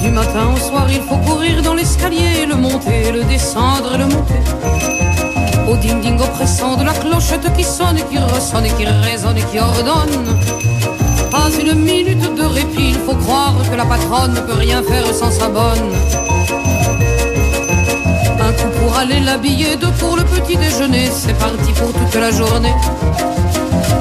Du matin au soir, il faut courir dans l'escalier, le monter, le descendre et le monter. Au ding-ding oppressant de la clochette qui sonne, qui ressonne et qui résonne et qui ordonne. Pas une minute de répit, il faut croire que la patronne ne peut rien faire sans sa bonne. Un coup pour aller l'habiller, deux pour le petit déjeuner, c'est parti pour toute la journée.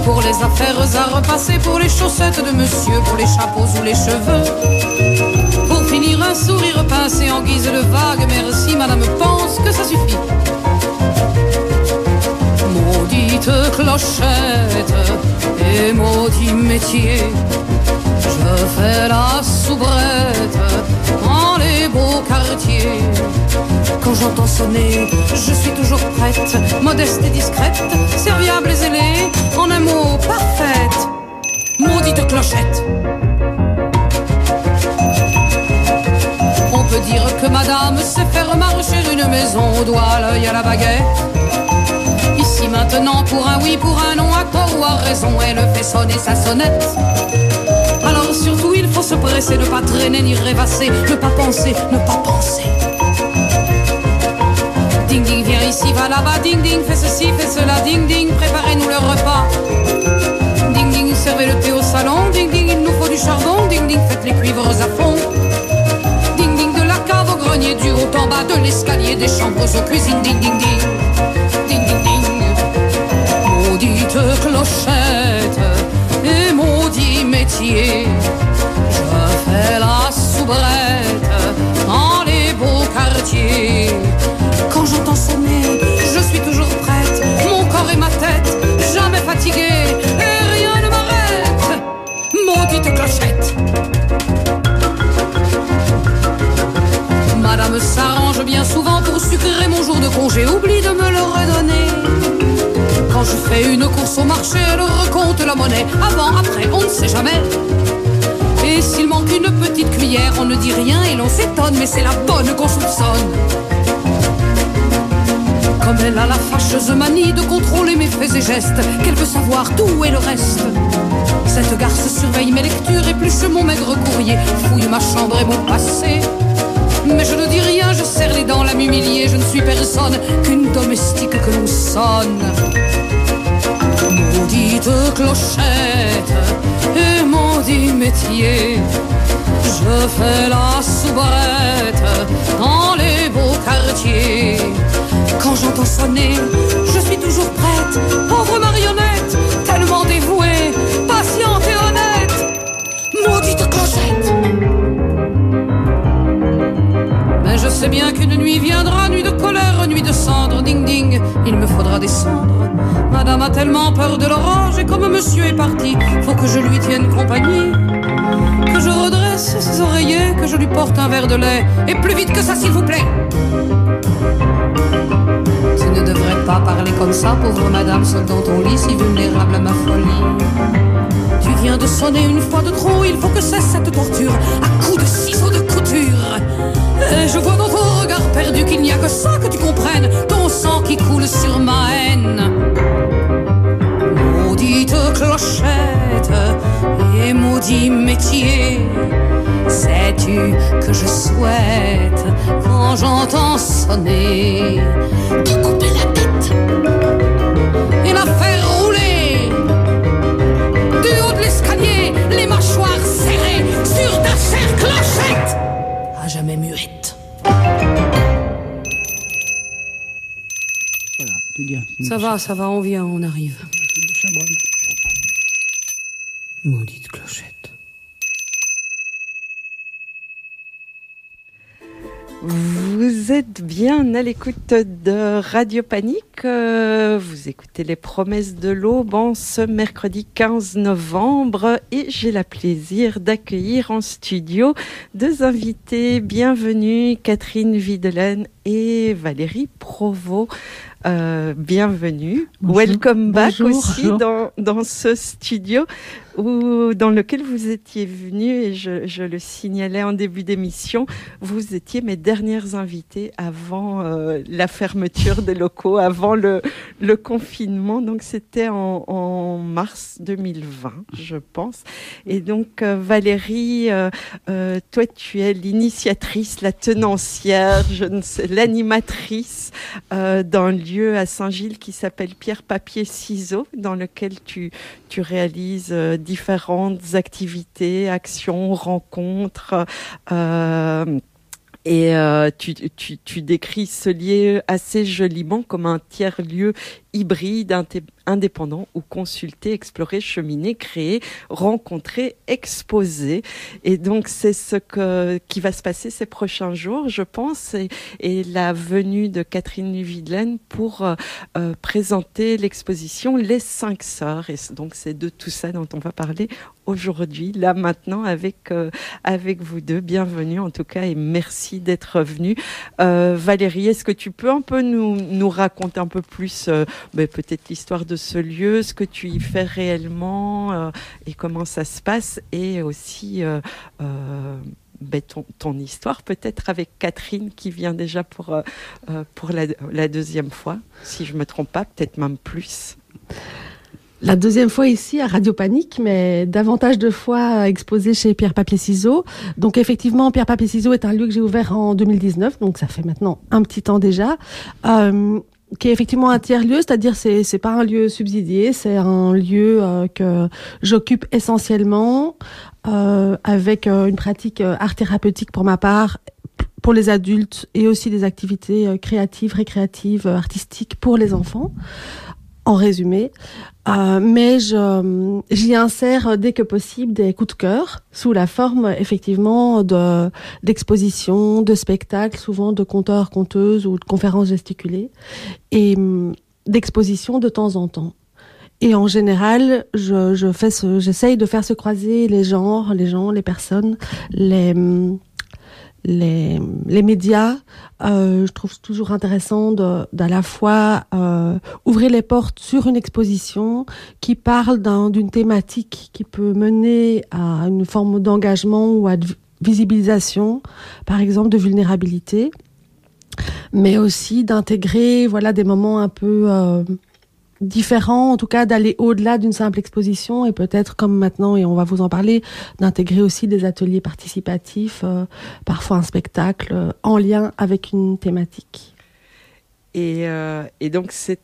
Pour les affaires à repasser, pour les chaussettes de monsieur, pour les chapeaux ou les cheveux. Pour finir un sourire pincé en guise de vague, merci madame pense que ça suffit. Maudite clochette et maudit métier, je fais la soubrette dans les beaux quartiers. Quand j'entends sonner, je suis toujours prête, modeste et discrète, serviable et zélée, en un mot parfaite. Maudite clochette. On peut dire que madame sait faire marcher une maison au doigt, l'œil à la baguette. Maintenant, pour un oui, pour un non, à tort ou à raison, elle fait sonner sa sonnette. Alors surtout, il faut se presser, ne pas traîner ni rêvasser, ne pas penser, ne pas penser. Ding ding, viens ici, va là-bas, ding ding, fais ceci, fais cela, ding ding, préparez-nous le repas. Ding ding, servez le thé au salon, ding ding, il nous faut du charbon, ding ding, faites les cuivres à fond. Ding ding, de la cave au grenier, du haut en bas, de l'escalier, des chambres aux cuisines, ding ding. Ding Maudite clochette et maudit métier, je fais la soubrette dans les beaux quartiers. Quand j'entends sonner, je suis toujours prête, mon corps et ma tête, jamais fatiguée, et rien ne m'arrête. Maudite clochette. Madame s'arrange bien souvent pour sucrer mon jour de congé, oublie de me le redonner. Quand je fais une course au marché, elle recompte la monnaie. Avant, après, on ne sait jamais. Et s'il manque une petite cuillère, on ne dit rien et l'on s'étonne, mais c'est la bonne qu'on soupçonne. Comme elle a la fâcheuse manie de contrôler mes faits et gestes, qu'elle veut savoir tout et le reste. Cette garce surveille mes lectures, épluche mon maigre courrier, fouille ma chambre et mon passé. Mais je ne dis rien, je serre les dents, la m'humilier, je ne suis personne qu'une domestique que l'on sonne. Maudite clochette et maudit métier, je fais la soubrette dans les beaux quartiers. Quand j'entends sonner, je suis toujours prête, pauvre marionnette, sais bien qu'une nuit viendra, nuit de colère, nuit de cendre, ding ding, il me faudra descendre. Madame a tellement peur de l'orage et comme monsieur est parti, faut que je lui tienne compagnie. Que je redresse ses oreillers, que je lui porte un verre de lait, et plus vite que ça s'il vous plaît. Tu ne devrais pas parler comme ça, pauvre madame, seule dans ton lit, si vulnérable à ma folie. Tu viens de sonner une fois de trop, il faut que cesse cette torture, à coups de couture. Je vois dans ton regard perdu qu'il n'y a que ça que tu comprennes, ton sang qui coule sur ma haine. Maudite clochette et maudit métier, sais-tu que je souhaite, quand j'entends sonner, te couper la tête et la faire rouler du haut de l'escalier, les mâchoires serrées sur ta chère clochette, à jamais muette. Ça va, ça va, on vient, on arrive. Maudite clochette. Vous êtes bien à l'écoute de Radio Panique. Euh, Vous écoutez les promesses de l'aube en ce mercredi 15 novembre et j'ai le plaisir d'accueillir en studio deux invités. Bienvenue Catherine Videlaine et Valérie Provost. Euh, bienvenue. Welcome back aussi Dans, dans ce studio où, dans lequel vous étiez venu et je, je le signalais en début d'émission, vous étiez mes dernières invitées avant euh, la fermeture des locaux, avant le, le confinement. Donc c'était en, en, mars 2020, je pense. Et donc euh, Valérie, euh, toi tu es l'initiatrice, la tenancière, je ne sais, l'animatrice d'un lieu à Saint-Gilles qui s'appelle Pierre Papier Ciseaux, dans lequel tu, réalises euh, différentes activités, actions, rencontres. Euh, et euh, tu, décris ce lieu assez joliment comme un tiers-lieu hybride, indépendant, où consulter, explorer, cheminer, créer, rencontrer, exposer. Et donc, c'est ce que, qui va se passer ces prochains jours, je pense, et, et la venue de Catherine Videlaine pour euh, euh, présenter l'exposition Les Cinq Sœurs. Et donc, c'est de tout ça dont on va parler aujourd'hui, là, maintenant, avec, euh, avec vous deux. Bienvenue, en tout cas, et merci d'être venu. Valérie, est-ce que tu peux un peu nous, nous raconter un peu plus peut-être l'histoire de ce lieu, ce que tu y fais réellement euh, et comment ça se passe, et aussi euh, euh, ben, ton, histoire peut-être avec Catherine qui vient déjà pour, pour la, deuxième fois, si je ne me trompe pas, peut-être même plus. La deuxième fois ici à Radio Panique, mais davantage de fois exposé chez Pierre Papier Ciseaux. Donc effectivement, Pierre Papier Ciseaux est un lieu que j'ai ouvert en 2019, donc ça fait maintenant un petit temps déjà qui est effectivement un tiers-lieu, c'est-à-dire c'est c'est pas un lieu subsidié, c'est un lieu euh, que j'occupe essentiellement euh, avec euh, une pratique euh, art thérapeutique pour ma part pour les adultes et aussi des activités créatives, récréatives, artistiques pour les enfants en résumé. Euh, mais j'y insère dès que possible des coups de cœur sous la forme effectivement de d'expositions, de spectacles, souvent de conteurs, conteuses ou de conférences gesticulées et hum, d'expositions de temps en temps. Et en général, je, je fais j'essaye de faire se croiser les genres, les gens, les personnes, les hum, les, les médias, euh, je trouve toujours intéressant d'à la fois euh, ouvrir les portes sur une exposition qui parle d'une thématique qui peut mener à une forme d'engagement ou à de visibilisation, par exemple de vulnérabilité, mais aussi d'intégrer voilà des moments un peu euh, différent, en tout cas d'aller au-delà d'une simple exposition et peut-être comme maintenant, et on va vous en parler, d'intégrer aussi des ateliers participatifs, euh, parfois un spectacle euh, en lien avec une thématique. Et, euh, donc c'est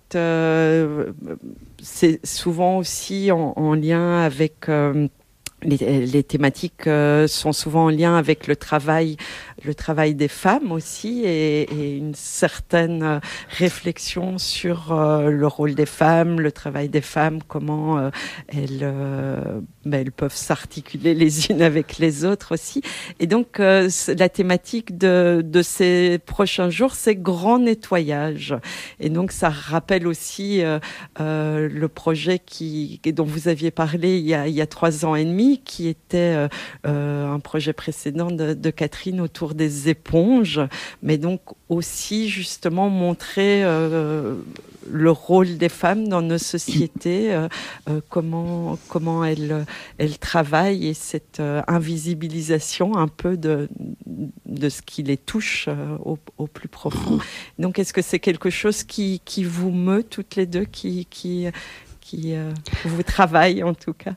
souvent aussi en, en lien avec les, thématiques sont souvent en lien avec le travail le travail des femmes aussi et, une certaine euh, réflexion sur euh, le rôle des femmes, le travail des femmes, comment euh, elles, ben, elles peuvent s'articuler les unes avec les autres aussi. Et donc la thématique de, ces prochains jours, c'est grand nettoyage. Et donc ça rappelle aussi le projet qui, dont vous aviez parlé il y a, trois ans et demi, qui était un projet précédent de, de Catherine autour des éponges, mais donc aussi justement montrer euh, le rôle des femmes dans nos sociétés, euh, euh, comment comment elles elles travaillent et cette invisibilisation un peu de de ce qui les touche au, au, plus profond. Donc est-ce que c'est quelque chose qui qui vous meut toutes les deux, qui qui qui vous travaille en tout cas?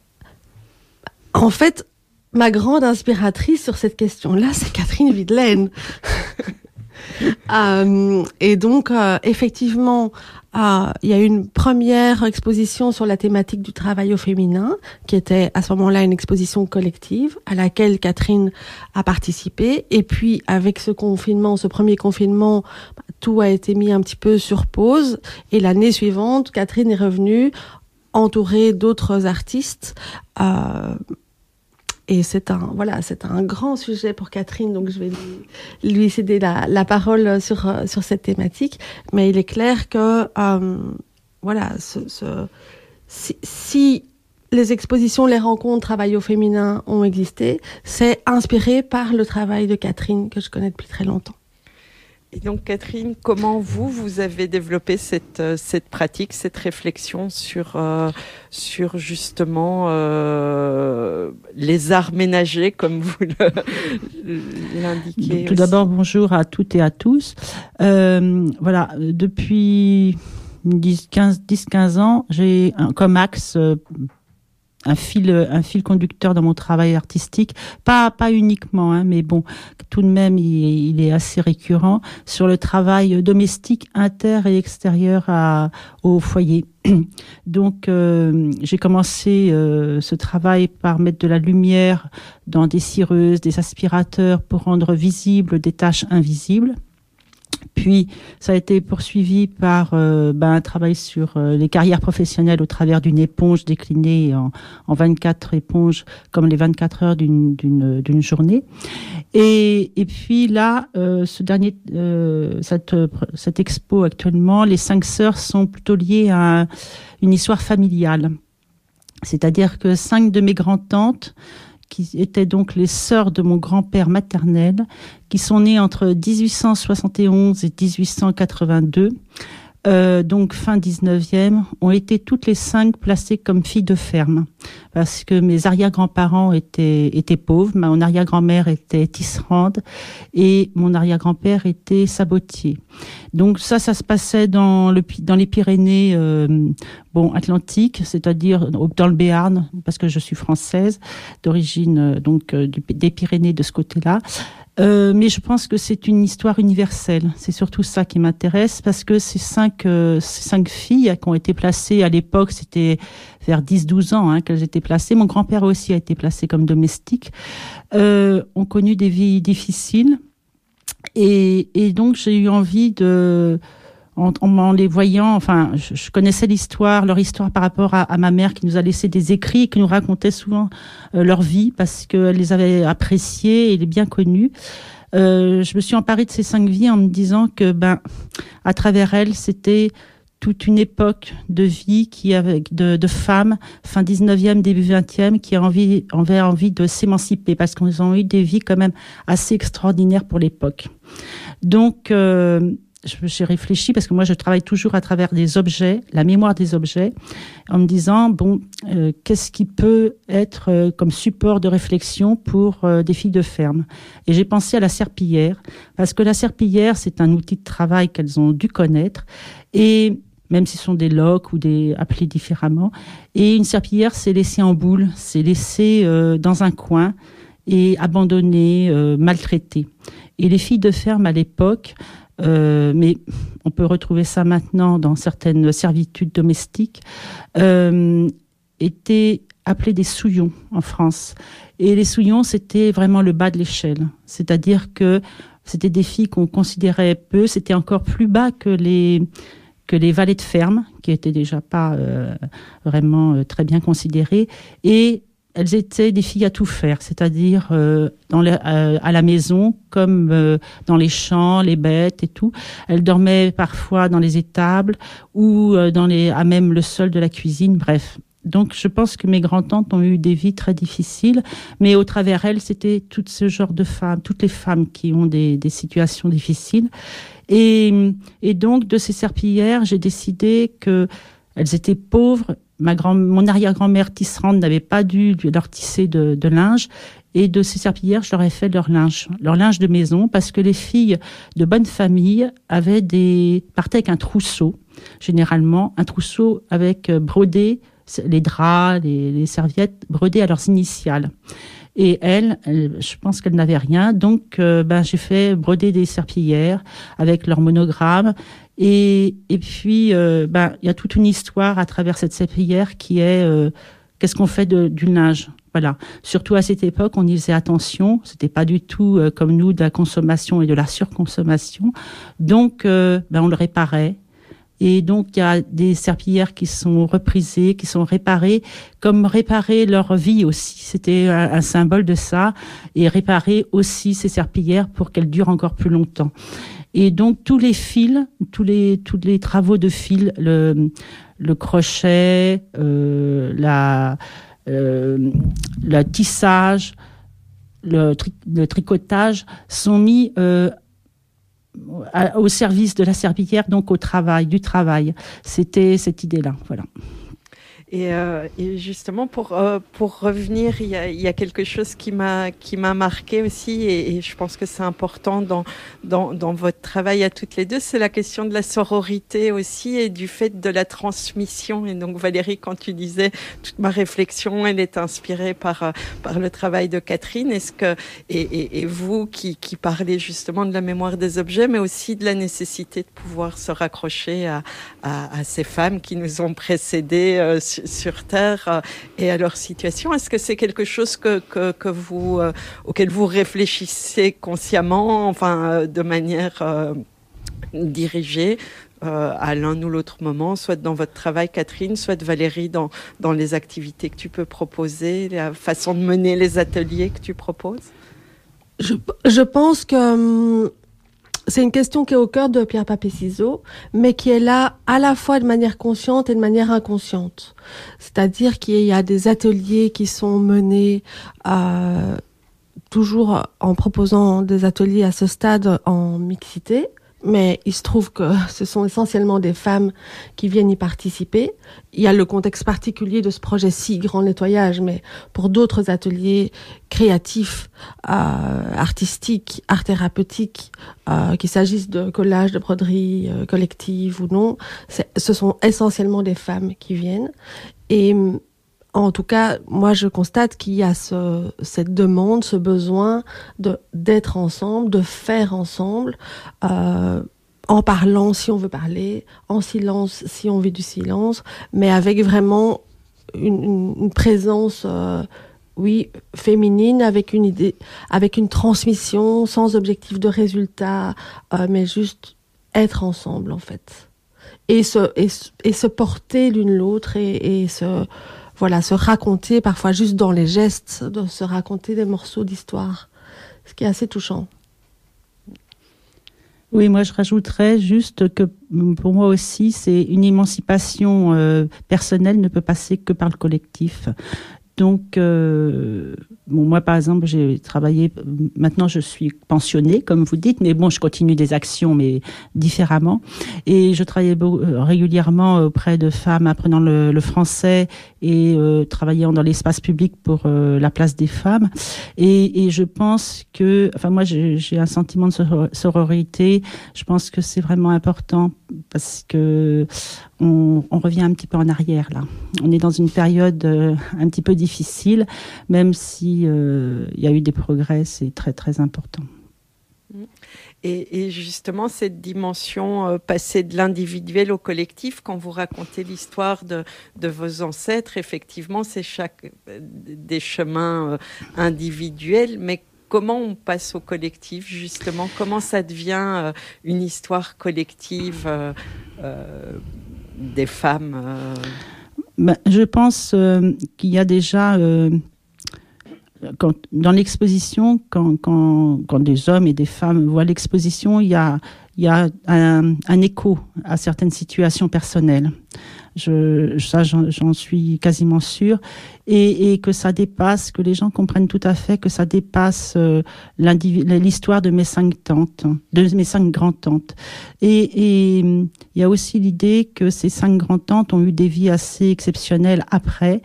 En fait, ma grande inspiratrice sur cette question-là, c'est Catherine Videlaine. euh, et donc, euh, effectivement, euh, il y a eu une première exposition sur la thématique du travail au féminin, qui était à ce moment-là une exposition collective à laquelle Catherine a participé. Et puis, avec ce confinement, ce premier confinement, tout a été mis un petit peu sur pause. Et l'année suivante, Catherine est revenue entourée d'autres artistes. Euh, et c'est un, voilà, c'est un grand sujet pour Catherine, donc je vais lui, céder la, parole sur, sur cette thématique. Mais il est clair que, euh, voilà, si, les expositions, les rencontres, travail au féminin ont existé, c'est inspiré par le travail de Catherine que je connais depuis très longtemps. Et donc Catherine, comment vous, vous avez développé cette, euh, cette pratique, cette réflexion sur, euh, sur justement euh, les arts ménagers, comme vous l'indiquez Tout d'abord, bonjour à toutes et à tous. Euh, voilà, depuis 10-15 ans, j'ai comme axe un fil, un fil conducteur dans mon travail artistique, pas pas uniquement, hein, mais bon, tout de même, il, est assez récurrent sur le travail domestique inter et extérieur à, au foyer. Donc, euh, j'ai commencé euh, ce travail par mettre de la lumière dans des cireuses, des aspirateurs pour rendre visibles des tâches invisibles. Puis, ça a été poursuivi par euh, ben, un travail sur euh, les carrières professionnelles au travers d'une éponge déclinée en, en, 24 éponges, comme les 24 heures d'une journée. Et, puis là, euh, ce dernier, cette, cette expo actuellement, les cinq sœurs sont plutôt liées à une histoire familiale. C'est-à-dire que cinq de mes grands-tantes qui étaient donc les sœurs de mon grand-père maternel, qui sont nées entre 1871 et 1882 euh, donc fin 19e, ont été toutes les cinq placées comme filles de ferme. Parce que mes arrière-grands-parents étaient, étaient pauvres, mon arrière-grand-mère était tisserande et mon arrière-grand-père était sabotier. Donc ça, ça se passait dans, le, dans les Pyrénées euh, bon, atlantiques, c'est-à-dire dans le Béarn, parce que je suis française, d'origine euh, donc des Pyrénées de ce côté-là. Euh, mais je pense que c'est une histoire universelle. C'est surtout ça qui m'intéresse parce que ces cinq, euh, ces cinq filles qui ont été placées à l'époque, c'était vers 10-12 ans hein, qu'elles étaient placées. Mon grand-père aussi a été placé comme domestique. Euh, ont connu des vies difficiles. Et, et donc j'ai eu envie de en, les voyant, enfin, je, connaissais l'histoire, leur histoire par rapport à, ma mère qui nous a laissé des écrits, qui nous racontait souvent euh, leur vie parce qu'elle les avait appréciés et les bien connus. Euh, je me suis emparée de ces cinq vies en me disant que, ben, à travers elles, c'était toute une époque de vie qui avec de, femmes fin 19e début 20e qui a envie avaient envie de s'émanciper parce qu'ils ont eu des vies quand même assez extraordinaires pour l'époque. Donc euh, j'ai réfléchi parce que moi je travaille toujours à travers des objets, la mémoire des objets, en me disant bon, euh, qu'est-ce qui peut être euh, comme support de réflexion pour euh, des filles de ferme? Et j'ai pensé à la serpillière parce que la serpillière c'est un outil de travail qu'elles ont dû connaître et même si ce sont des loques ou des appelés différemment. Et une serpillière, c'est laissé en boule, c'est laissé dans un coin et abandonné, maltraité. Et les filles de ferme à l'époque, euh, mais on peut retrouver ça maintenant dans certaines servitudes domestiques, euh, étaient appelés des souillons en France. Et les souillons, c'était vraiment le bas de l'échelle. C'est-à-dire que c'était des filles qu'on considérait peu, c'était encore plus bas que les que les valets de ferme, qui étaient déjà pas euh, vraiment euh, très bien considérées, et elles étaient des filles à tout faire, c'est-à-dire euh, euh, à la maison comme euh, dans les champs, les bêtes et tout. Elles dormaient parfois dans les étables ou à même le sol de la cuisine. Bref. Donc je pense que mes grands-tantes ont eu des vies très difficiles, mais au travers elles, c'était tout ce genre de femmes, toutes les femmes qui ont des, situations difficiles. Et, et donc de ces serpillères, j'ai décidé que elles étaient pauvres ma grand, mon arrière-grand-mère tisserande n'avait pas dû leur tisser de, linge. Et de ces serpillères, je leur ai fait leur linge, leur linge de maison, parce que les filles de bonne famille avaient des, partaient avec un trousseau, généralement, un trousseau avec euh, brodé les draps, les, les serviettes brodées à leurs initiales. Et elle, je pense qu'elle n'avait rien. Donc, euh, ben, j'ai fait broder des serpillères avec leur monogramme. Et, et puis, euh, ben, il y a toute une histoire à travers cette serpillière qui est euh, qu'est-ce qu'on fait de, du linge? Voilà. Surtout à cette époque, on y faisait attention. C'était pas du tout comme nous de la consommation et de la surconsommation. Donc, ben, on le réparait. Et donc, il y a des serpillères qui sont reprisées, qui sont réparées, comme réparer leur vie aussi. C'était un, symbole de ça. Et réparer aussi ces serpillères pour qu'elles durent encore plus longtemps. Et donc, tous les fils, tous les, travaux de fil, le, le crochet, euh, la, euh, le tissage, le, tri le, tricotage sont mis euh, au service de la serpillière, donc au travail, du travail. C'était cette idée-là. Voilà. Et, euh, et, justement, pour, euh, pour revenir, il y, a, y, a, quelque chose qui m'a qui m'a marqué aussi, et, je pense que c'est important dans, dans, dans votre travail à toutes les deux, c'est la question de la sororité aussi et du fait de la transmission. Et donc Valérie, quand tu disais toute ma réflexion, elle est inspirée par euh, par le travail de Catherine. Est-ce que et, et, vous qui, qui parlez justement de la mémoire des objets, mais aussi de la nécessité de pouvoir se raccrocher à, à, à ces femmes qui nous ont précédés euh, Terre euh, et à leur situation. Est-ce que c'est quelque chose euh, auquel vous réfléchissez consciemment, enfin, euh, de manière dirigée à l'un ou l'autre moment, soit dans votre travail, Catherine, soit Valérie, dans, les activités que tu peux proposer, la façon de mener les ateliers que tu proposes? Je, je pense que hum, c'est une question qui est au cœur de Pierre Papier Ciseaux, mais qui est là à la fois de manière consciente et de manière inconsciente. C'est-à-dire qu'il y a des ateliers qui sont menés euh, toujours en proposant des ateliers à ce stade en mixité, mais il se trouve que ce sont essentiellement des femmes qui viennent y participer. Il y a le contexte particulier de ce projet si grand nettoyage, mais pour d'autres ateliers créatifs, euh, artistiques, art thérapeutiques, euh, qu'il s'agisse de collage, de broderie euh, collective ou non, ce sont essentiellement des femmes qui viennent. Et en tout cas, moi, je constate qu'il y a ce, cette demande, ce besoin d'être ensemble, de faire ensemble, euh, en parlant si on veut parler, en silence si on veut du silence, mais avec vraiment une, présence, euh, oui, féminine, avec une idée, avec une transmission sans objectif de résultat, euh, mais juste être ensemble en fait, et se et, et se porter l'une l'autre et se voilà, se raconter, parfois juste dans les gestes, de se raconter des morceaux d'histoire, ce qui est assez touchant. Oui, moi je rajouterais juste que pour moi aussi, c'est une émancipation euh, personnelle ne peut passer que par le collectif. Donc, euh, bon, moi, par exemple, j'ai travaillé. Maintenant, je suis pensionnée, comme vous dites, mais bon, je continue des actions, mais différemment. Et je travaillais euh, régulièrement auprès de femmes apprenant le, français et euh, travaillant dans l'espace public pour euh, la place des femmes. Et, et, je pense que, enfin, moi, j'ai un sentiment de sororité. Je pense que c'est vraiment important parce que on, revient un petit peu en arrière là. On est dans une période euh, un petit peu difficile, même si euh, y a eu des progrès, c'est très très important. Et, et, justement, cette dimension euh, passée de l'individuel au collectif, quand vous racontez l'histoire de, vos ancêtres, effectivement, c'est chaque des chemins euh, individuels, mais comment on passe au collectif, justement? Comment ça devient euh, une histoire collective euh, euh, des femmes ben, Je pense qu'il y a déjà dans l'exposition, quand, des hommes et des femmes voient l'exposition, il y a, un, écho à certaines situations personnelles. Je, ça, j'en suis quasiment sûre. Et, et, que ça dépasse, que les gens comprennent tout à fait que ça dépasse euh, l'histoire de mes cinq tantes, de mes cinq grands-tantes. Et, il y a aussi l'idée que ces cinq grands-tantes ont eu des vies assez exceptionnelles après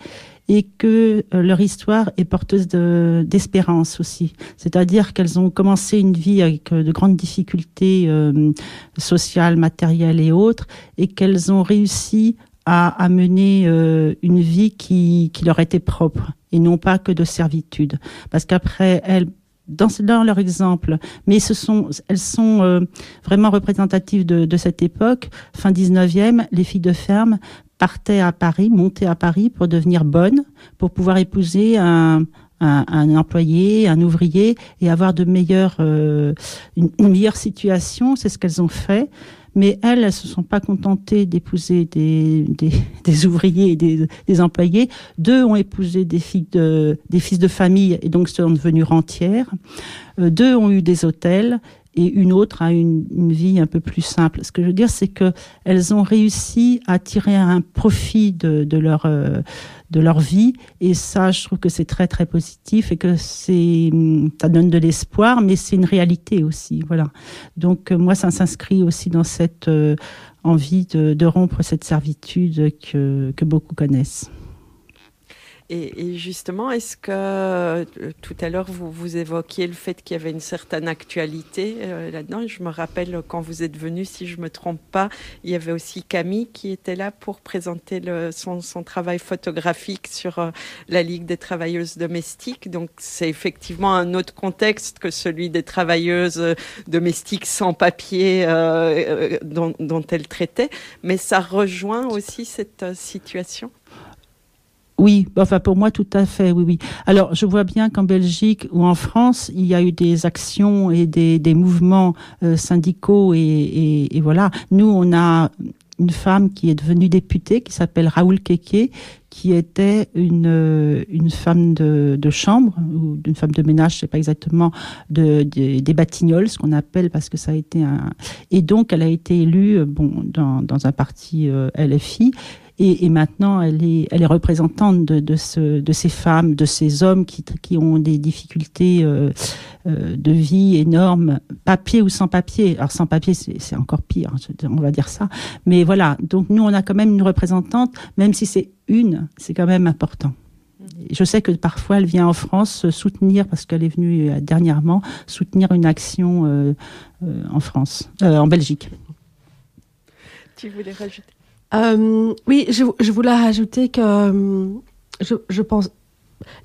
et que euh, leur histoire est porteuse d'espérance aussi. C'est-à-dire qu'elles ont commencé une vie avec euh, de grandes difficultés euh, sociales, matérielles et autres, et qu'elles ont réussi à, mener euh, une vie qui, leur était propre et non pas que de servitude. Parce qu'après, elles dans, dans, leur exemple, mais ce sont, elles sont euh, vraiment représentatives de, cette époque, fin 19e, les filles de ferme partaient à Paris, montaient à Paris pour devenir bonnes, pour pouvoir épouser un, employé, un ouvrier et avoir de meilleures, euh, une meilleure situation. C'est ce qu'elles ont fait. Mais elles, elles se sont pas contentées d'épouser des, des, ouvriers et des, employés. Deux ont épousé des de, des fils de famille et donc sont devenues rentières. Euh, deux ont eu des hôtels et une autre a une, vie un peu plus simple. Ce que je veux dire, c'est que elles ont réussi à tirer un profit de, leur euh, de leur vie et ça, je trouve que c'est très très positif et que c'est ça donne de l'espoir, mais c'est une réalité aussi. Voilà. Donc moi, ça s'inscrit aussi dans cette envie de, de, rompre cette servitude que, que beaucoup connaissent. Et, et, justement, est-ce que euh, tout à l'heure vous, vous évoquiez le fait qu'il y avait une certaine actualité euh, là-dedans? Je me rappelle quand vous êtes venu, si je me trompe pas, il y avait aussi Camille qui était là pour présenter le, son, son, travail photographique sur euh, la Ligue des travailleuses domestiques. Donc c'est effectivement un autre contexte que celui des travailleuses euh, domestiques sans papier euh, dont, dont elle traitait, mais ça rejoint aussi cette situation? Oui, enfin pour moi tout à fait, oui, oui. Alors je vois bien qu'en Belgique ou en France, il y a eu des actions et des, des mouvements euh, syndicaux et, et, et, voilà. Nous, on a une femme qui est devenue députée qui s'appelle Raoul Keke, qui était une, une femme de, de chambre ou d'une femme de ménage, je sais pas exactement, de, de, des Batignolles, ce qu'on appelle parce que ça a été un. Et donc elle a été élue bon dans, dans un parti euh, LFI et, maintenant elle est, représentante de, de, ce, de ces femmes, de ces hommes qui, ont des difficultés euh, euh, de vie énormes, papier ou sans papier. Alors sans papier, c'est encore pire, on va dire ça. Mais voilà, donc nous on a quand même une représentante, même si c'est une, c'est quand même important. Je sais que parfois elle vient en France soutenir, parce qu'elle est venue euh, dernièrement, soutenir une action en France, en Belgique. Tu voulais rajouter euh, oui, je, voulais rajouter que euh, je, je, pense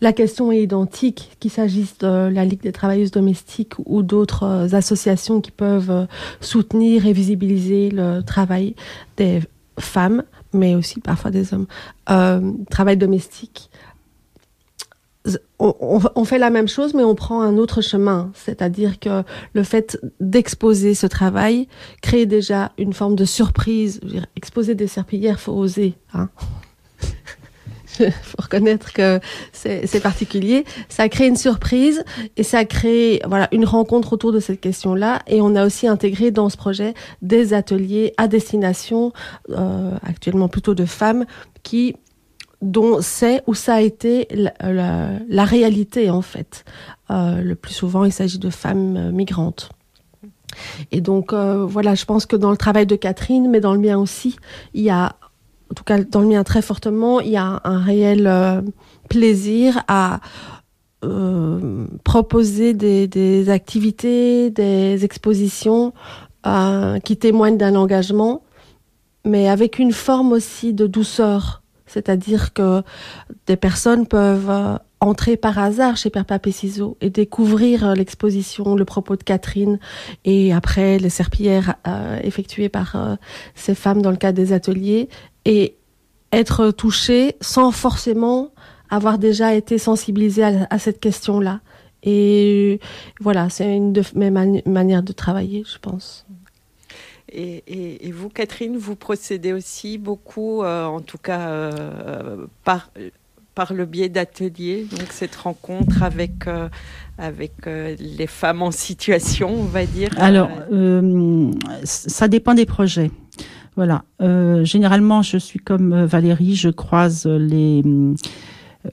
la question est identique, qu'il s'agisse de la Ligue des travailleuses domestiques ou d'autres euh, associations qui peuvent soutenir et visibiliser le travail des femmes, mais aussi parfois des hommes. Travail domestique. On, on, fait la même chose, mais on prend un autre chemin. C'est-à-dire que le fait d'exposer ce travail crée déjà une forme de surprise. Dire, exposer des serpillères, faut oser. Hein faut reconnaître que c'est particulier. Ça crée une surprise et ça crée voilà une rencontre autour de cette question-là. Et on a aussi intégré dans ce projet des ateliers à destination, euh, actuellement plutôt de femmes, qui dont c'est ou ça a été la, réalité en fait. Euh, le plus souvent, il s'agit de femmes euh, migrantes. Et donc euh, voilà, je pense que dans le travail de Catherine, mais dans le mien aussi, il y a, en tout cas dans le mien très fortement, il y a un réel plaisir à proposer des, activités, des expositions qui témoignent d'un engagement, mais avec une forme aussi de douceur c'est-à-dire que des personnes peuvent euh, entrer par hasard chez Père Papé Ciseaux et découvrir euh, l'exposition, le propos de Catherine et après les serpillères euh, effectuées par ces femmes dans le cadre des ateliers et être touchées sans forcément avoir déjà été sensibilisées à, cette question-là. Et voilà, c'est une de mes mani manières de travailler, je pense. Et, vous, Catherine, vous procédez aussi beaucoup, euh, en tout cas euh, par, le biais d'ateliers, donc cette rencontre avec, euh, avec les femmes en situation, on va dire. Alors, ça dépend des projets. Voilà. généralement, je suis comme Valérie, je croise les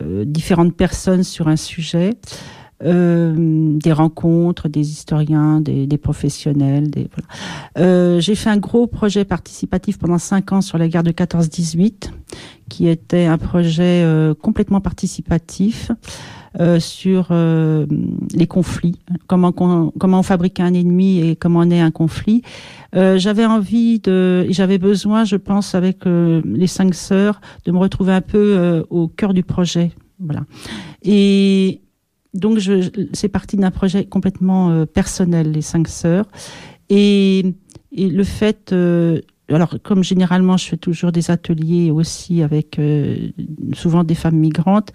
différentes personnes sur un sujet. Euh, des rencontres, des historiens, des, des professionnels. Des, voilà. euh, J'ai fait un gros projet participatif pendant cinq ans sur la guerre de 14-18, qui était un projet euh, complètement participatif. Euh, sur euh, les conflits, comment, comment on fabrique un ennemi et comment on est un conflit. J'avais envie de, j'avais besoin, je pense, avec les cinq sœurs, de me retrouver un peu au cœur du projet. Voilà. Et donc c'est parti d'un projet complètement euh, personnel, les cinq sœurs. Et, et le fait, euh, alors comme généralement je fais toujours des ateliers aussi avec euh, souvent des femmes migrantes,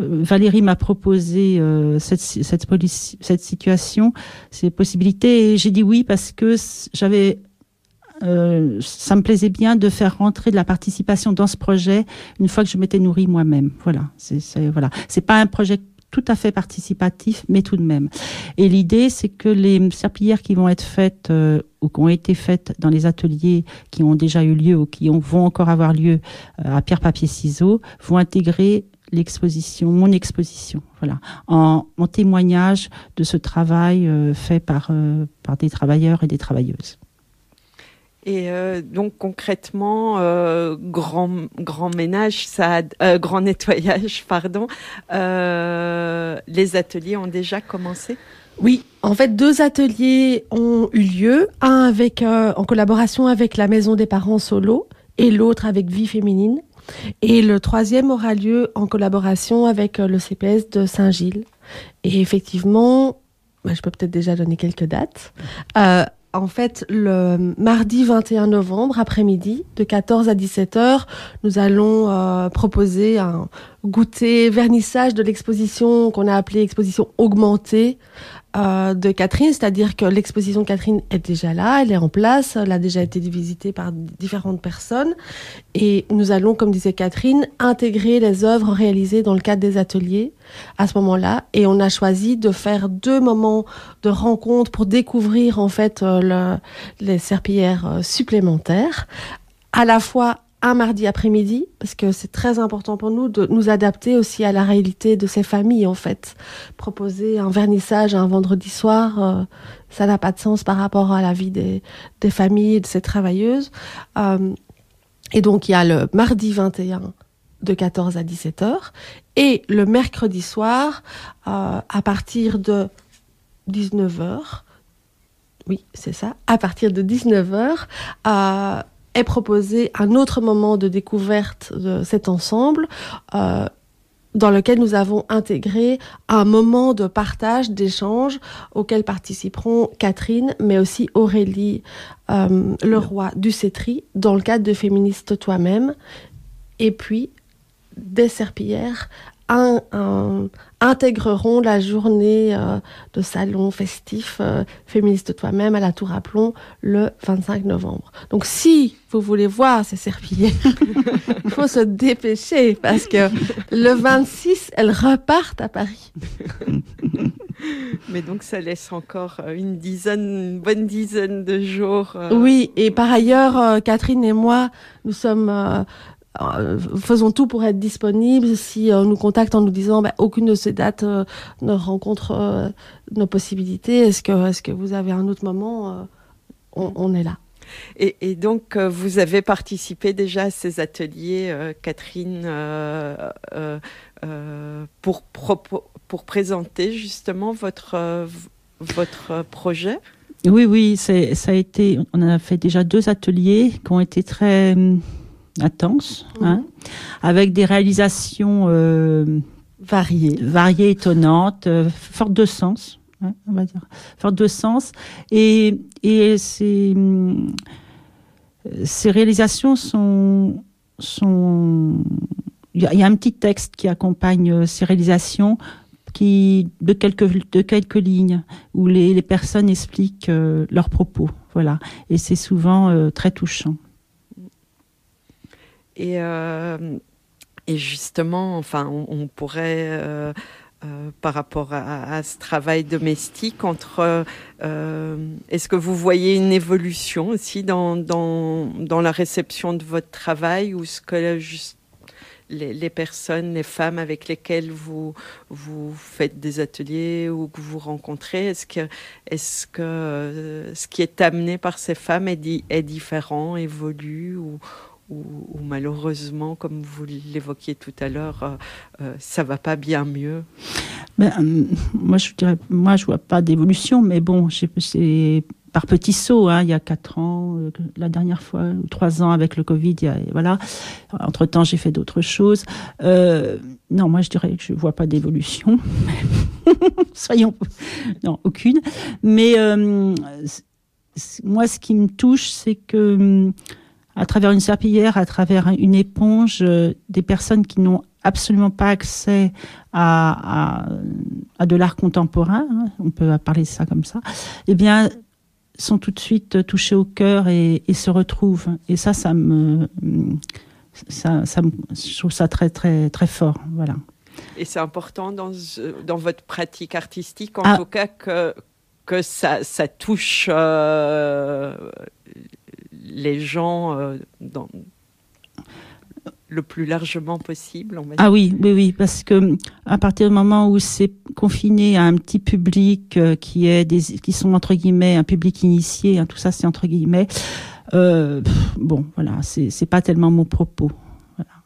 euh, Valérie m'a proposé euh, cette, cette, cette situation, ces possibilités, et j'ai dit oui parce que j'avais euh, ça me plaisait bien de faire rentrer de la participation dans ce projet une fois que je m'étais nourrie moi-même. Voilà, c'est voilà, c'est pas un projet tout à fait participatif, mais tout de même. Et l'idée, c'est que les serpillères qui vont être faites euh, ou qui ont été faites dans les ateliers qui ont déjà eu lieu ou qui vont encore avoir lieu euh, à pierre, papier, ciseaux, vont intégrer l'exposition, mon exposition, voilà, en, témoignage de ce travail euh, fait par, par des travailleurs et des travailleuses. Et euh, donc concrètement, euh, grand grand ménage, ça, euh, grand nettoyage, pardon. les ateliers ont déjà commencé? Oui, en fait, deux ateliers ont eu lieu, un avec en collaboration avec la Maison des Parents Solo et l'autre avec Vie Féminine. Et le troisième aura lieu en collaboration avec le CPS de Saint-Gilles. Et effectivement, bah, je peux peut-être déjà donner quelques dates en fait, le mardi 21 novembre après-midi, de 14 à 17 heures, nous allons euh, proposer un goûter vernissage de l'exposition qu'on a appelée exposition augmentée euh, de Catherine, c'est-à-dire que l'exposition Catherine est déjà là, elle est en place, elle a déjà été visitée par différentes personnes, et nous allons, comme disait Catherine, intégrer les œuvres réalisées dans le cadre des ateliers à ce moment-là, et on a choisi de faire deux moments de rencontre pour découvrir en fait euh, les serpillères euh, supplémentaires, à la fois un mardi après-midi, parce que c'est très important pour nous de nous adapter aussi à la réalité de ces familles, en fait. Proposer un vernissage un vendredi soir, euh, ça n'a pas de sens par rapport à la vie des, des familles et de ces travailleuses. Euh, et donc, il y a le mardi 21 de 14 à 17 heures et le mercredi soir euh, à partir de 19 heures. Oui, c'est ça. À partir de 19 heures, est proposé un autre moment de découverte de cet ensemble. Euh, dans lequel nous avons intégré un moment de partage, d'échange, auquel participeront Catherine, mais aussi Aurélie euh, Leroy du Cétri, dans le cadre de Féministe Toi-même, et puis des serpillères un, intégreront la journée euh, de salon festif euh, féministe toi-même à la Tour à Plomb le 25 novembre. Donc si vous voulez voir ces serpillères, il faut se dépêcher parce que le 26, elles repartent à Paris. Mais donc ça laisse encore une dizaine, une bonne dizaine de jours. Euh. Oui, et par ailleurs, Catherine et moi, nous sommes euh, faisons tout pour être disponibles. Si on nous contacte en nous disant bah, aucune de ces dates euh, ne rencontre euh, nos possibilités, est-ce que, est-ce que vous avez un autre moment on, est là. Et, donc, vous avez participé déjà à ces ateliers, Catherine, pour, pour présenter justement votre, votre projet? Oui, oui, c'est, ça a été. On a fait déjà deux ateliers qui ont été très intense, hein, avec des réalisations euh, variées, variées, étonnantes, euh, fortes de sens, hein, on va dire, fortes de sens. Et, et ces, ces réalisations sont, sont, il y, a un petit texte qui accompagne euh, ces réalisations qui de quelques de quelques lignes où les, les personnes expliquent leurs propos voilà. Et c'est souvent très touchant et, euh, et justement, enfin, on, pourrait, euh, euh, par rapport à, ce travail domestique, entre, est-ce que vous voyez une évolution aussi dans, dans, la réception de votre travail ou ce que les, personnes, les femmes avec lesquelles vous, vous faites des ateliers ou que vous rencontrez, est-ce que, est-ce que ce qui est amené par ces femmes est, est différent, évolue ou, ou, malheureusement, comme vous l'évoquiez tout à l'heure, euh, euh, ça va pas bien mieux ben, euh, Moi, je dirais, moi, je vois pas d'évolution, mais bon, c'est par petits sauts. Hein, il y a quatre ans, la dernière fois, ou trois ans avec le Covid, voilà. Entre temps, j'ai fait d'autres choses. non, moi, je dirais que je vois pas d'évolution. Soyons, non, aucune. Mais moi, ce qui me touche, c'est que à travers une serpillière, à travers une éponge, euh, des personnes qui n'ont absolument pas accès à, à, de l'art contemporain, hein, on peut parler de ça comme ça, eh bien, sont tout de suite touchées au cœur et, et se retrouvent. Et ça, ça me, ça, ça je trouve ça très, très, très fort. Voilà. Et c'est important dans, dans votre pratique artistique, en ah. tout cas, que, que ça, ça touche euh, les gens euh, dans, le plus largement possible. ah oui, oui, oui, parce que à partir du moment où c'est confiné à un petit public euh, qui est des, qui sont entre guillemets un public initié, hein, tout ça c'est entre guillemets. Euh, bon, voilà, c'est pas tellement mon propos.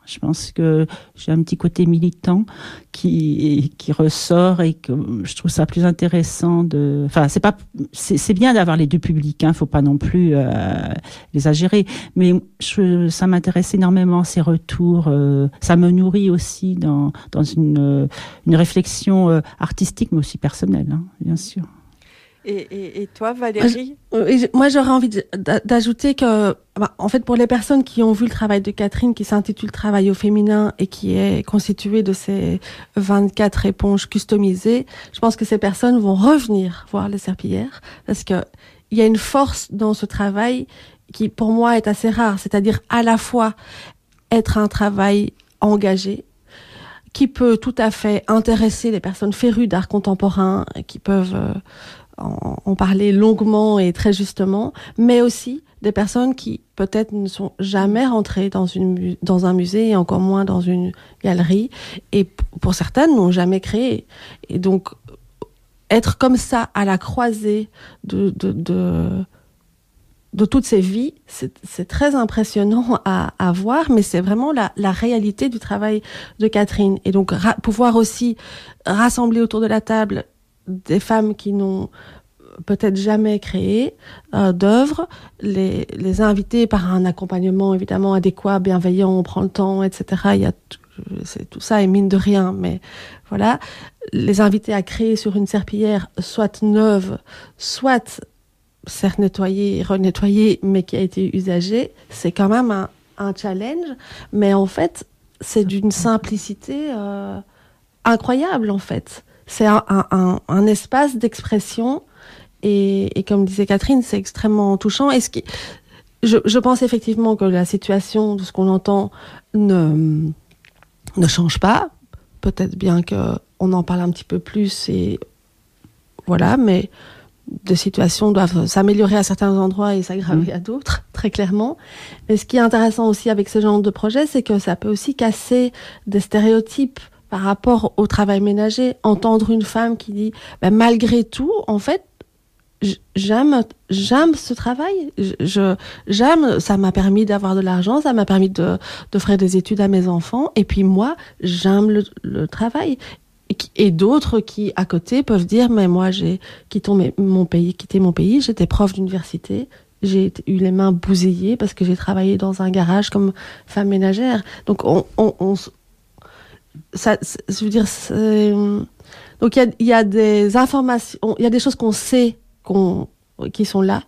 Je pense que j'ai un petit côté militant qui, qui ressort et que je trouve ça plus intéressant de. Enfin, c'est pas, c'est bien d'avoir les deux publics. Hein, faut pas non plus euh, exagérer. Mais je, ça m'intéresse énormément ces retours. Euh, ça me nourrit aussi dans dans une une réflexion euh, artistique, mais aussi personnelle, hein, bien sûr. Et, toi, Valérie Moi, j'aurais envie d'ajouter que, bah, en fait, pour les personnes qui ont vu le travail de Catherine, qui s'intitule Travail au féminin et qui est constitué de ces 24 éponges customisées, je pense que ces personnes vont revenir voir les serpillères parce que il y a une force dans ce travail qui, pour moi, est assez rare. C'est-à-dire à la fois être un travail engagé, qui peut tout à fait intéresser les personnes férues d'art contemporain, qui peuvent euh, en, parler longuement et très justement, mais aussi des personnes qui peut-être ne sont jamais rentrées dans, une, dans un musée et encore moins dans une galerie, et pour certaines n'ont jamais créé. Et donc, être comme ça à la croisée de, de, toutes ces vies, c'est très impressionnant à, voir, mais c'est vraiment la, réalité du travail de Catherine. Et donc, pouvoir aussi rassembler autour de la table des femmes qui n'ont peut-être jamais créé euh, d'œuvres, les, les inviter par un accompagnement évidemment adéquat, bienveillant, on prend le temps, etc. Il y a c'est tout ça et mine de rien, mais voilà, les inviter à créer sur une serpillière soit neuve, soit certes nettoyée, renettoyée, mais qui a été usagée, c'est quand même un, un, challenge, mais en fait, c'est d'une simplicité euh, incroyable en fait. C'est un, un, un, espace d'expression et, et, comme disait Catherine, c'est extrêmement touchant. Et ce qui, je, je, pense effectivement que la situation de ce qu'on entend ne, ne change pas. Peut-être bien que on en parle un petit peu plus et voilà, mais des situations doivent s'améliorer à certains endroits et s'aggraver mmh. à d'autres, très clairement. Mais ce qui est intéressant aussi avec ce genre de projet, c'est que ça peut aussi casser des stéréotypes par rapport au travail ménager. Entendre une femme qui dit, ben, malgré tout, en fait, j'aime j'aime ce travail. J'aime ça m'a permis d'avoir de l'argent ça m'a permis de d'offrir des études à mes enfants. Et puis moi j'aime le, le, travail. Et, d'autres qui à côté peuvent dire mais moi j'ai quitté mon pays quitté mon pays. J'étais prof d'université. J'ai eu les mains bousillées parce que j'ai travaillé dans un garage comme femme ménagère. Donc on, on, on ça je veux dire donc il y a, y a des informations il y a des choses qu'on sait qui sont là,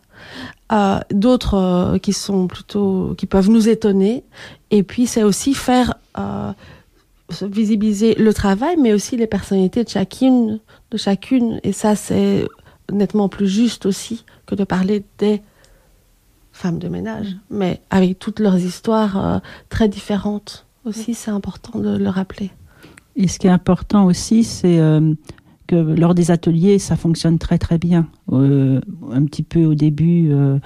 euh, d'autres euh, qui sont plutôt qui peuvent nous étonner. Et puis c'est aussi faire euh, visibiliser le travail, mais aussi les personnalités de chacune, de chacune. Et ça c'est nettement plus juste aussi que de parler des femmes de ménage, mm. mais avec toutes leurs histoires très différentes aussi, c'est important de le rappeler. Et ce qui est important aussi, c'est que lors des ateliers, ça fonctionne très très bien. Euh, un petit peu au début, euh,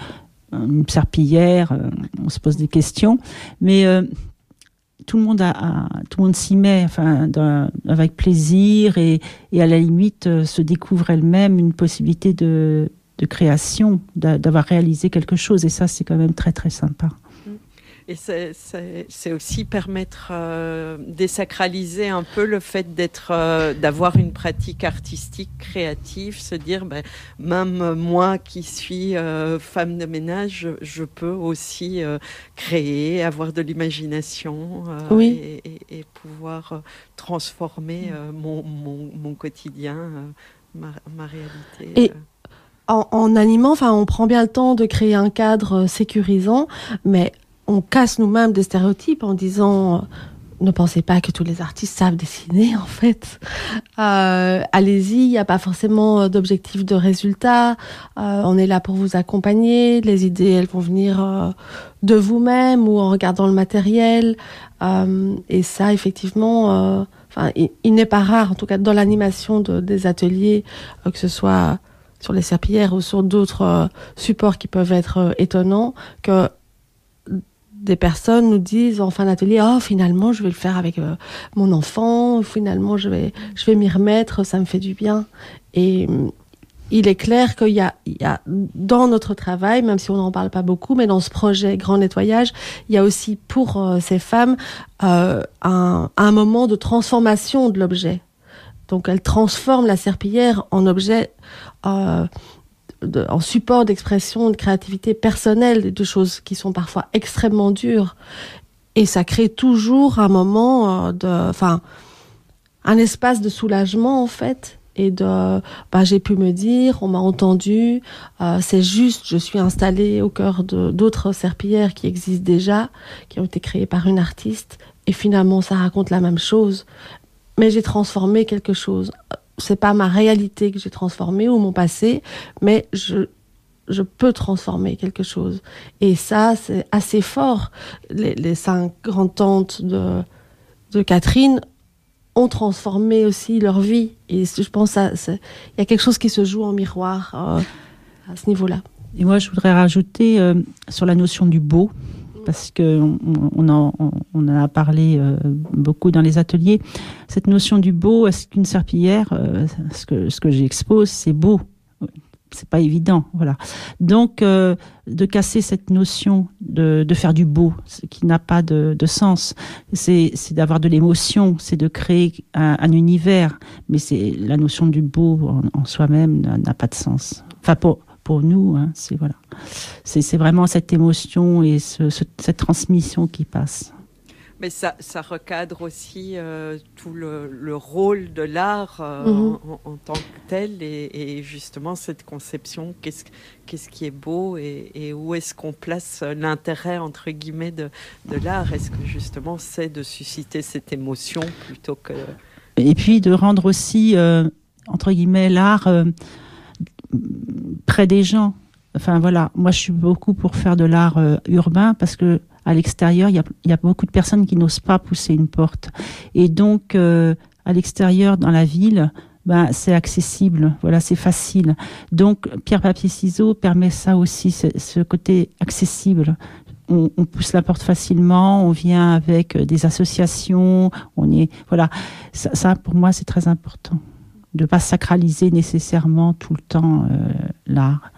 une serpillière, euh, on se pose des questions, mais euh, tout le monde tout le monde s'y met, enfin, avec plaisir et, à la limite euh, se découvre elle-même une possibilité de création, d'avoir réalisé quelque chose, et ça c'est quand même très très sympa. Et c'est aussi permettre euh, désacraliser un peu le fait d'être, euh, d'avoir une pratique artistique créative, se dire, ben, même moi qui suis euh, femme de ménage, je, peux aussi euh, créer, avoir de l'imagination oui. et, et, et, pouvoir transformer mon, mon, mon, quotidien, ma, ma, réalité. Et en, en, animant, enfin, on prend bien le temps de créer un cadre sécurisant, mais on casse nous-mêmes des stéréotypes en disant euh, ne pensez pas que tous les artistes savent dessiner en fait. Euh, Allez-y, il n'y a pas forcément euh, d'objectif de résultat. On est là pour vous accompagner. Les idées, elles vont venir de vous-même ou en regardant le matériel. Et ça, effectivement, enfin, il, n'est pas rare, en tout cas dans l'animation de, des ateliers, que ce soit sur les serpillères ou sur d'autres supports qui peuvent être étonnants, que des personnes nous disent en fin d'atelier oh finalement je vais le faire avec mon enfant finalement je vais je vais m'y remettre ça me fait du bien et il est clair qu'il y a, il y a dans notre travail, même si on n'en parle pas beaucoup, mais dans ce projet Grand Nettoyage, il y a aussi pour euh, ces femmes euh, un, un, moment de transformation de l'objet. Donc elles transforment la serpillière en objet, euh, en support d'expression, de créativité personnelle, de choses qui sont parfois extrêmement dures. Et ça crée toujours un moment euh, de, enfin, un espace de soulagement en fait. Et de bah, j'ai pu me dire on m'a entendu euh, c'est juste je suis installée au cœur d'autres serpillères qui existent déjà qui ont été créées par une artiste. Et finalement ça raconte la même chose. Mais j'ai transformé quelque chose c'est pas ma réalité que j'ai transformée ou mon passé mais je je peux transformer quelque chose et ça c'est assez fort les, les cinq grandes tantes de de Catherine ont transformé aussi leur vie. Et je pense qu'il y a quelque chose qui se joue en miroir euh, à ce niveau-là. Et moi, je voudrais rajouter euh, sur la notion du beau, parce qu'on on en, a parlé euh, beaucoup dans les ateliers. Cette notion du beau, est-ce qu'une serpillière, ce que, ce que j'expose, c'est beau? C'est pas évident, voilà. Donc, euh, de casser cette notion de, faire du beau, ce qui n'a pas de, sens, c'est d'avoir de l'émotion, c'est de créer un, un, univers, mais c'est la notion du beau en, en soi-même n'a pas de sens. Enfin, pour, pour nous, hein, c'est voilà, c'est vraiment cette émotion et ce, ce, cette transmission qui passe. Mais ça, ça recadre aussi euh, tout le, le, rôle de l'art euh, mmh. en, en, tant que tel et, et justement cette conception, qu'est-ce qu'est-ce qui est beau et, et où est-ce qu'on place l'intérêt entre guillemets de, de l'art? Est-ce que justement c'est de susciter cette émotion plutôt que... Et puis de rendre aussi, euh, entre guillemets, l'art euh, près des gens. Enfin voilà, moi je suis beaucoup pour faire de l'art euh, urbain parce que à l'extérieur, il y a, beaucoup de personnes qui n'osent pas pousser une porte. Et donc, euh, à l'extérieur, dans la ville, ben, c'est accessible, voilà, c'est facile. Donc, pierre, papier, ciseaux permet ça aussi, ce côté accessible. On, pousse la porte facilement, on vient avec des associations, on est, voilà, ça pour moi, c'est très important de pas sacraliser nécessairement tout le temps euh, l'art.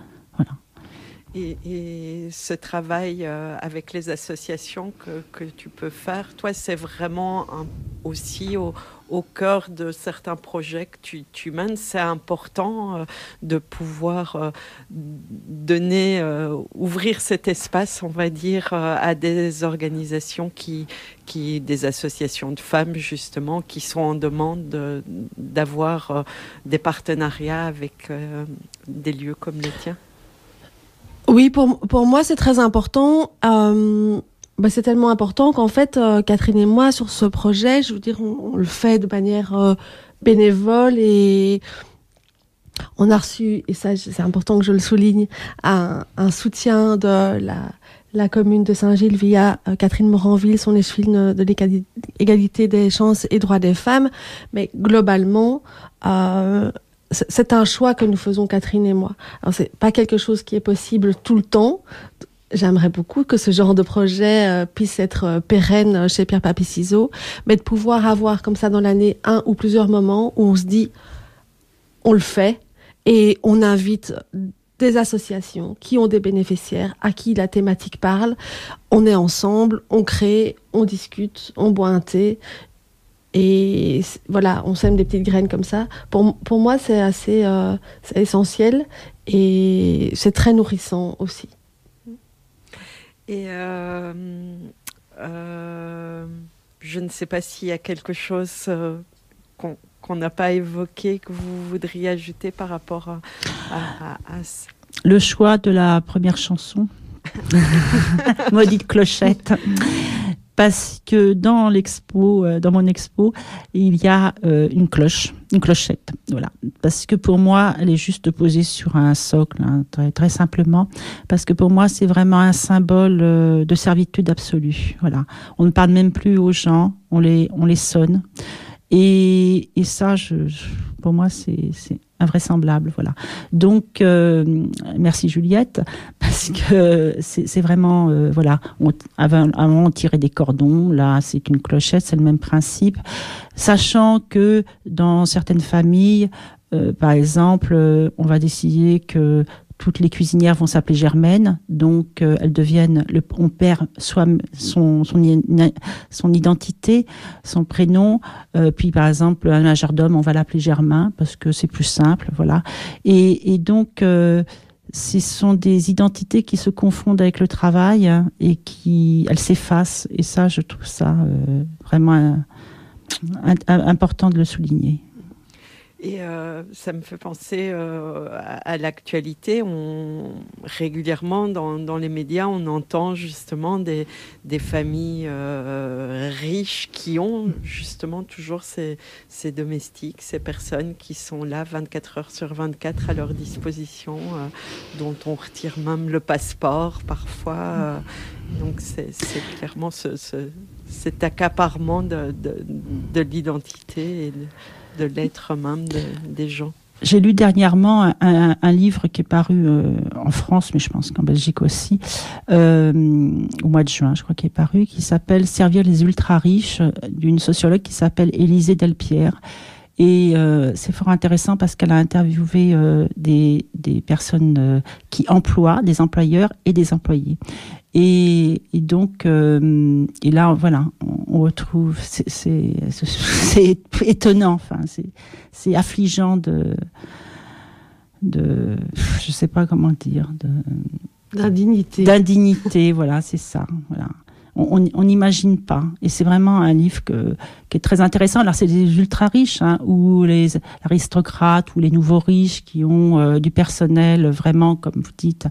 Et, et, ce travail euh, avec les associations que, que, tu peux faire, toi, c'est vraiment aussi au, au, cœur de certains projets que tu, mènes. C'est important euh, de pouvoir euh, donner, euh, ouvrir cet espace, on va dire, à des organisations qui, qui, des associations de femmes, justement, qui sont en demande d'avoir des partenariats avec des lieux comme les tiens. Oui, pour, pour moi, c'est très important. Bah, c'est tellement important qu'en fait, euh, Catherine et moi, sur ce projet, je veux dire, on, le fait de manière euh, bénévole et on a reçu, et ça, c'est important que je le souligne, un, soutien de la, commune de Saint-Gilles via euh, Catherine Moranville, son échevine de l'égalité des chances et droits des femmes. Mais globalement, c'est un choix que nous faisons Catherine et moi. Alors c'est pas quelque chose qui est possible tout le temps. J'aimerais beaucoup que ce genre de projet euh, puisse être euh, pérenne chez Pierre Papy Ciseaux, mais de pouvoir avoir comme ça dans l'année un ou plusieurs moments où on se dit on le fait et on invite des associations qui ont des bénéficiaires à qui la thématique parle. On est ensemble, on crée, on discute, on boit un thé et voilà, on sème des petites graines comme ça. Pour, pour moi, c'est assez euh, essentiel et c'est très nourrissant aussi. Et euh, euh, je ne sais pas s'il y a quelque chose euh, qu'on n'a pas évoqué, que vous voudriez ajouter par rapport à, à, à, à... Le choix de la première chanson. Maudite clochette parce que dans l'expo, euh, dans mon expo, il y a euh, une cloche, une clochette, voilà. Parce que pour moi, elle est juste posée sur un socle, hein, très, simplement, parce que pour moi, c'est vraiment un symbole euh, de servitude absolue, voilà. On ne parle même plus aux gens, on les, on les sonne. Et, ça, pour moi, c'est invraisemblable. Voilà. Donc, euh, merci Juliette, parce que c'est vraiment, euh, voilà, on, avant, avant, on tirait des cordons, là, c'est une clochette, c'est le même principe, sachant que dans certaines familles, euh, par exemple, on va décider que toutes les cuisinières vont s'appeler Germaine, donc euh, elles deviennent, le, on perd soit son, son, son identité, son prénom, euh, puis par exemple un majordome, on va l'appeler Germain parce que c'est plus simple, voilà. Et, et donc euh, ce sont des identités qui se confondent avec le travail hein, et qui elles s'effacent. Et ça, je trouve ça vraiment important de le souligner. Et euh, ça me fait penser euh, à, l'actualité. Régulièrement, dans, les médias, on entend justement des, familles euh, riches qui ont justement toujours ces, domestiques, ces personnes qui sont là 24 heures sur 24 à leur disposition, dont on retire même le passeport parfois. Donc c'est clairement ce, ce, cet accaparement de, de, de l'identité de l'être même des gens. J'ai lu dernièrement un, livre qui est paru euh, en France, mais je pense qu'en Belgique aussi, euh, au mois de juin, je crois qu'il est paru, qui s'appelle Servir les ultra riches, d'une sociologue qui s'appelle Élisée Delpierre. Et euh, c'est fort intéressant parce qu'elle a interviewé des, personnes qui emploient, des employeurs et des employés. Et, et donc, euh, et là, voilà, on, retrouve, c'est étonnant, enfin, c'est affligeant de, de, je sais pas comment dire, de d'indignité. D'indignité, voilà, c'est ça, voilà on n'imagine pas. Et c'est vraiment un livre que, qui est très intéressant. Alors c'est des ultra riches, hein, ou les aristocrates, ou les nouveaux riches qui ont euh, du personnel vraiment, comme vous dites,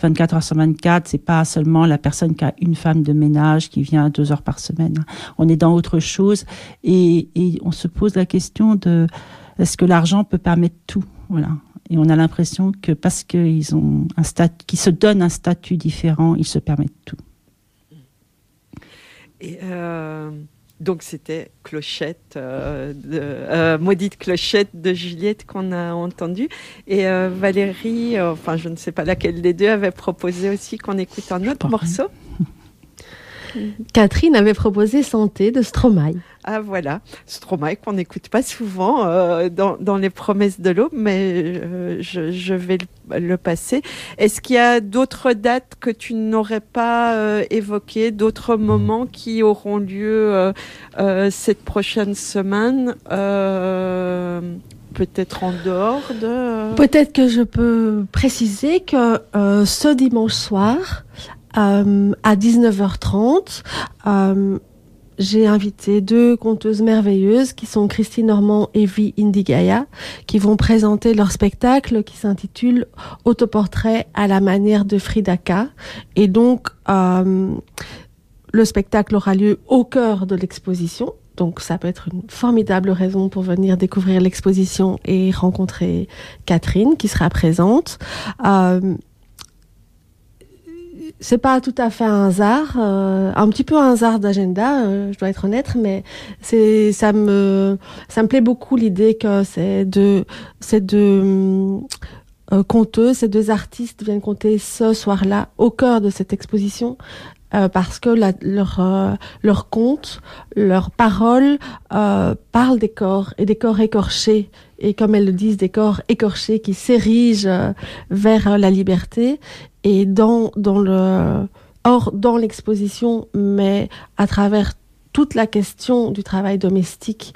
24 heures sur 24. C'est pas seulement la personne qui a une femme de ménage qui vient deux heures par semaine. On est dans autre chose et, et on se pose la question de est-ce que l'argent peut permettre tout? Voilà. Et on a l'impression que parce qu'ils ont un statut, qu'ils se donnent un statut différent, ils se permettent tout. Et euh, donc c'était Clochette, euh, de, euh, Maudite Clochette de Juliette qu'on a entendu. Et Valérie, enfin je ne sais pas laquelle des deux, avait proposé aussi qu'on écoute un autre morceau. Catherine avait proposé Santé de Stromae. Ah voilà, Stromae qu'on n'écoute pas souvent euh, dans, dans, les promesses de l'aube, mais euh, je, je, vais le, passer. Est-ce qu'il y a d'autres dates que tu n'aurais pas euh, évoquées, d'autres moments qui auront lieu euh, cette prochaine semaine Peut-être en dehors de... Peut-être que je peux préciser que ce dimanche soir, euh, à 19h30, euh, j'ai invité deux conteuses merveilleuses qui sont Christine Normand et Vi Indigaya, qui vont présenter leur spectacle qui s'intitule Autoportrait à la manière de Frida K. Et donc, euh, le spectacle aura lieu au cœur de l'exposition. Donc ça peut être une formidable raison pour venir découvrir l'exposition et rencontrer Catherine qui sera présente. Euh, c'est pas tout à fait un hasard, euh, un petit peu un hasard d'agenda, euh, je dois être honnête, mais c'est ça me ça me plaît beaucoup l'idée que c'est de ces deux euh, conteuses, ces deux artistes viennent compter ce soir-là au cœur de cette exposition. Euh, parce que la, leur euh, leur conte, leurs paroles parlent des corps et des corps écorchés. Et comme elles le disent, des corps écorchés qui s'érigent vers la liberté. Et dans, dans le, hors dans l'exposition, mais à travers toute la question du travail domestique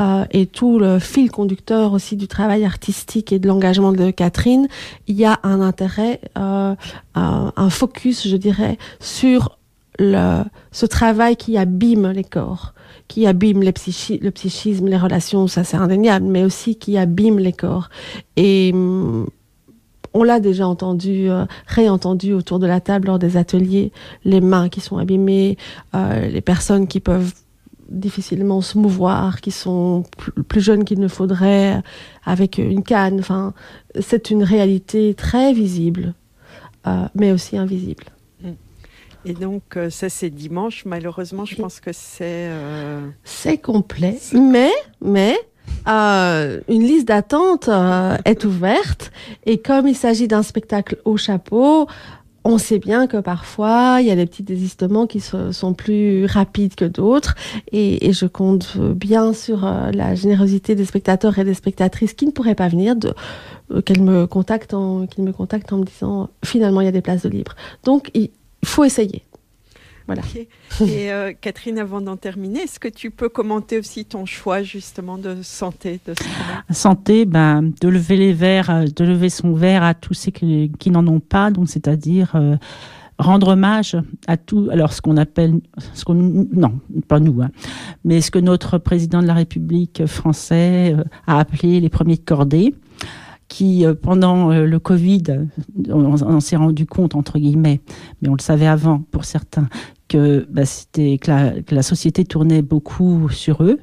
euh, et tout le fil conducteur aussi du travail artistique et de l'engagement de Catherine, il y a un intérêt, euh, un, focus, je dirais, sur ce travail qui abîme les corps, qui abîme le psychisme, les relations, ça c'est indéniable, mais aussi qui abîme les corps. Et hum, on l'a déjà entendu, euh, réentendu autour de la table lors des ateliers, les mains qui sont abîmées, euh, les personnes qui peuvent difficilement se mouvoir, qui sont plus jeunes qu'il ne faudrait, avec une canne. Enfin, c'est une réalité très visible, euh, mais aussi invisible. Et donc, euh, ça, c'est dimanche. Malheureusement, je pense que c'est. Euh, c'est complet. Mais, mais. Euh, une liste d'attente est ouverte et comme il s'agit d'un spectacle au chapeau, on sait bien que parfois il y a des petits désistements qui sont plus rapides que d'autres et, je compte bien sur la générosité des spectateurs et des spectatrices qui ne pourraient pas venir qu'elles me contactent en qu'ils me contactent en me disant finalement il y a des places de libre. Donc il, il faut essayer. Voilà. Et euh, Catherine, avant d'en terminer, est-ce que tu peux commenter aussi ton choix justement de santé de Santé, ben, de lever les verres, euh, de lever son verre à tous ceux qui, n'en ont pas, donc c'est-à-dire euh, rendre hommage à tout, alors ce qu'on appelle, ce qu'on, non, pas nous, hein, mais ce que notre président de la République français a appelé les premiers de cordée qui, euh, pendant euh, le Covid, on, s'est rendu compte, entre guillemets, mais on le savait avant pour certains, que, bah, c'était, que la, société tournait beaucoup sur eux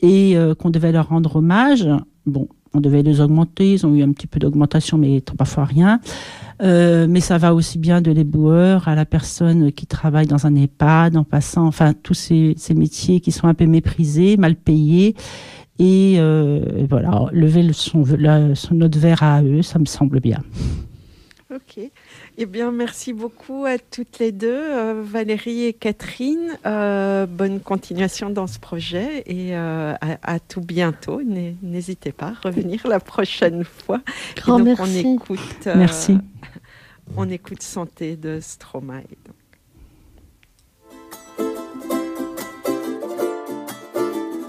et euh, qu'on devait leur rendre hommage. Bon, on devait les augmenter, ils ont eu un petit peu d'augmentation, mais parfois rien. mais ça va aussi bien de l'éboueur à la personne qui travaille dans un EHPAD, en passant, enfin, tous ces, ces métiers qui sont un peu méprisés, mal payés euh, et voilà, lever son, son, notre verre à eux, ça me semble bien. Ok. Eh bien, merci beaucoup à toutes les deux, euh, Valérie et Catherine. Euh, bonne continuation dans ce projet et à, tout bientôt. N'hésitez pas à revenir la prochaine fois. Grand merci. On écoute, merci. On écoute Santé de Stromae.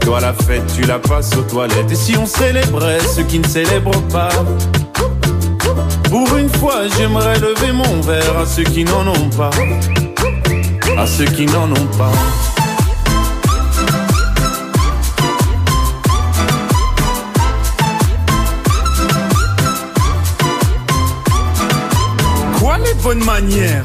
toi la fête, tu la passes aux toilettes. Et si on célébrait ceux qui ne célèbrent pas? Pour une fois, j'aimerais lever mon verre à ceux qui n'en ont pas. À ceux qui n'en ont pas. Quoi les bonnes manières?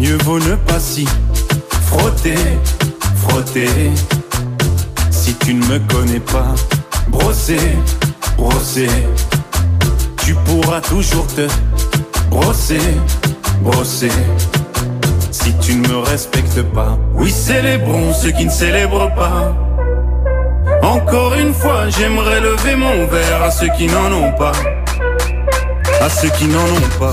Mieux vaut ne pas si frotter, frotter. Si tu ne me connais pas, brosser, brosser, tu pourras toujours te brosser, brosser si tu ne me respectes pas. Oui, célébrons ceux qui ne célèbrent pas. Encore une fois, j'aimerais lever mon verre à ceux qui n'en ont pas. À ceux qui n'en ont pas.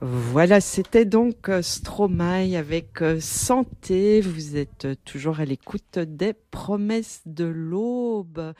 Voilà, c'était donc euh, Stromae avec euh, Santé. Vous êtes toujours à l'écoute des promesses de l'aube.